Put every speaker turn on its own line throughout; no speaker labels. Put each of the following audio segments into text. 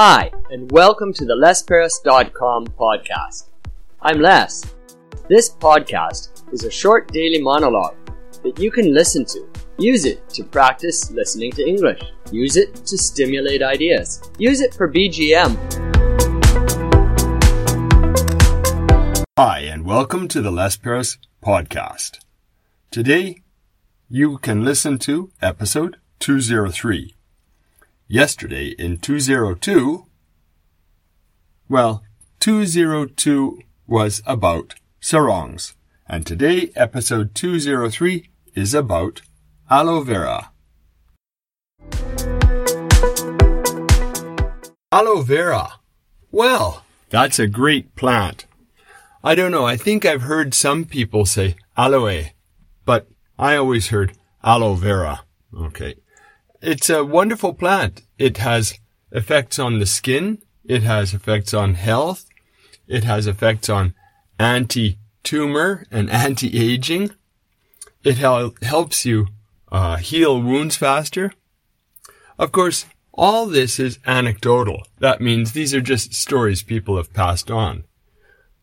Hi, and welcome to the LesParis.com podcast. I'm Les. This podcast is a short daily monologue that you can listen to. Use it to practice listening to English. Use it to stimulate ideas. Use it for BGM.
Hi, and welcome to the Les Paris podcast. Today, you can listen to episode 203. Yesterday in 202, well, 202 was about sarongs, and today episode 203 is about aloe vera. Aloe vera. Well, that's a great plant. I don't know, I think I've heard some people say aloe, but I always heard aloe vera. Okay. It's a wonderful plant. It has effects on the skin. It has effects on health. It has effects on anti-tumor and anti-aging. It hel- helps you uh, heal wounds faster. Of course, all this is anecdotal. That means these are just stories people have passed on.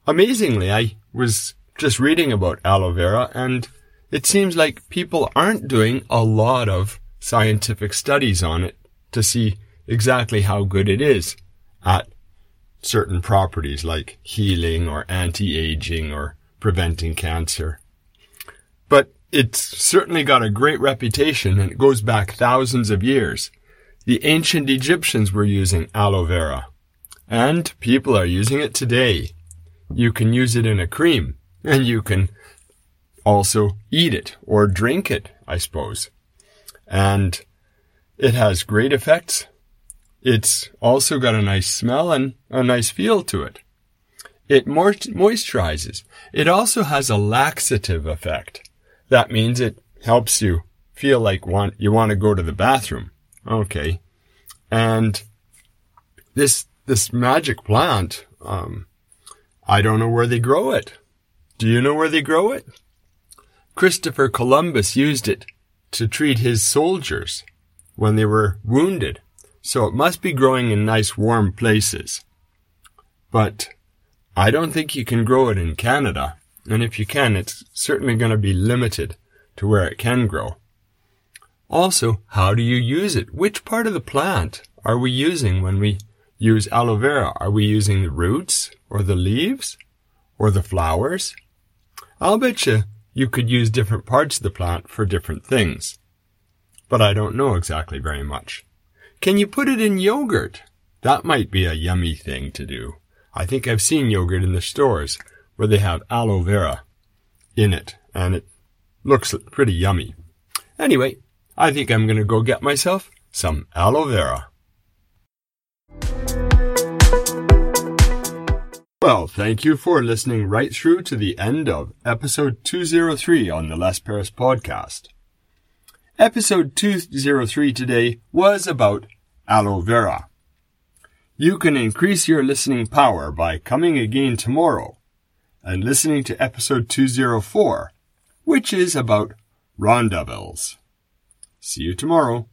Amazingly, I was just reading about aloe vera and it seems like people aren't doing a lot of scientific studies on it to see exactly how good it is at certain properties like healing or anti-aging or preventing cancer. But it's certainly got a great reputation and it goes back thousands of years. The ancient Egyptians were using aloe vera and people are using it today. You can use it in a cream and you can also eat it or drink it, I suppose and it has great effects. It's also got a nice smell and a nice feel to it. It moisturizes. It also has a laxative effect. That means it helps you feel like want, you want to go to the bathroom. Okay. And this, this magic plant, um, I don't know where they grow it. Do you know where they grow it? Christopher Columbus used it to treat his soldiers when they were wounded. So it must be growing in nice warm places. But I don't think you can grow it in Canada. And if you can, it's certainly going to be limited to where it can grow. Also, how do you use it? Which part of the plant are we using when we use aloe vera? Are we using the roots or the leaves or the flowers? I'll bet you you could use different parts of the plant for different things. But I don't know exactly very much. Can you put it in yogurt? That might be a yummy thing to do. I think I've seen yogurt in the stores where they have aloe vera in it, and it looks pretty yummy. Anyway, I think I'm going to go get myself some aloe vera. Well, thank you for listening right through to the end of episode 203 on the Les Paris podcast. Episode 203 today was about aloe vera. You can increase your listening power by coming again tomorrow and listening to episode 204, which is about rondavels. See you tomorrow.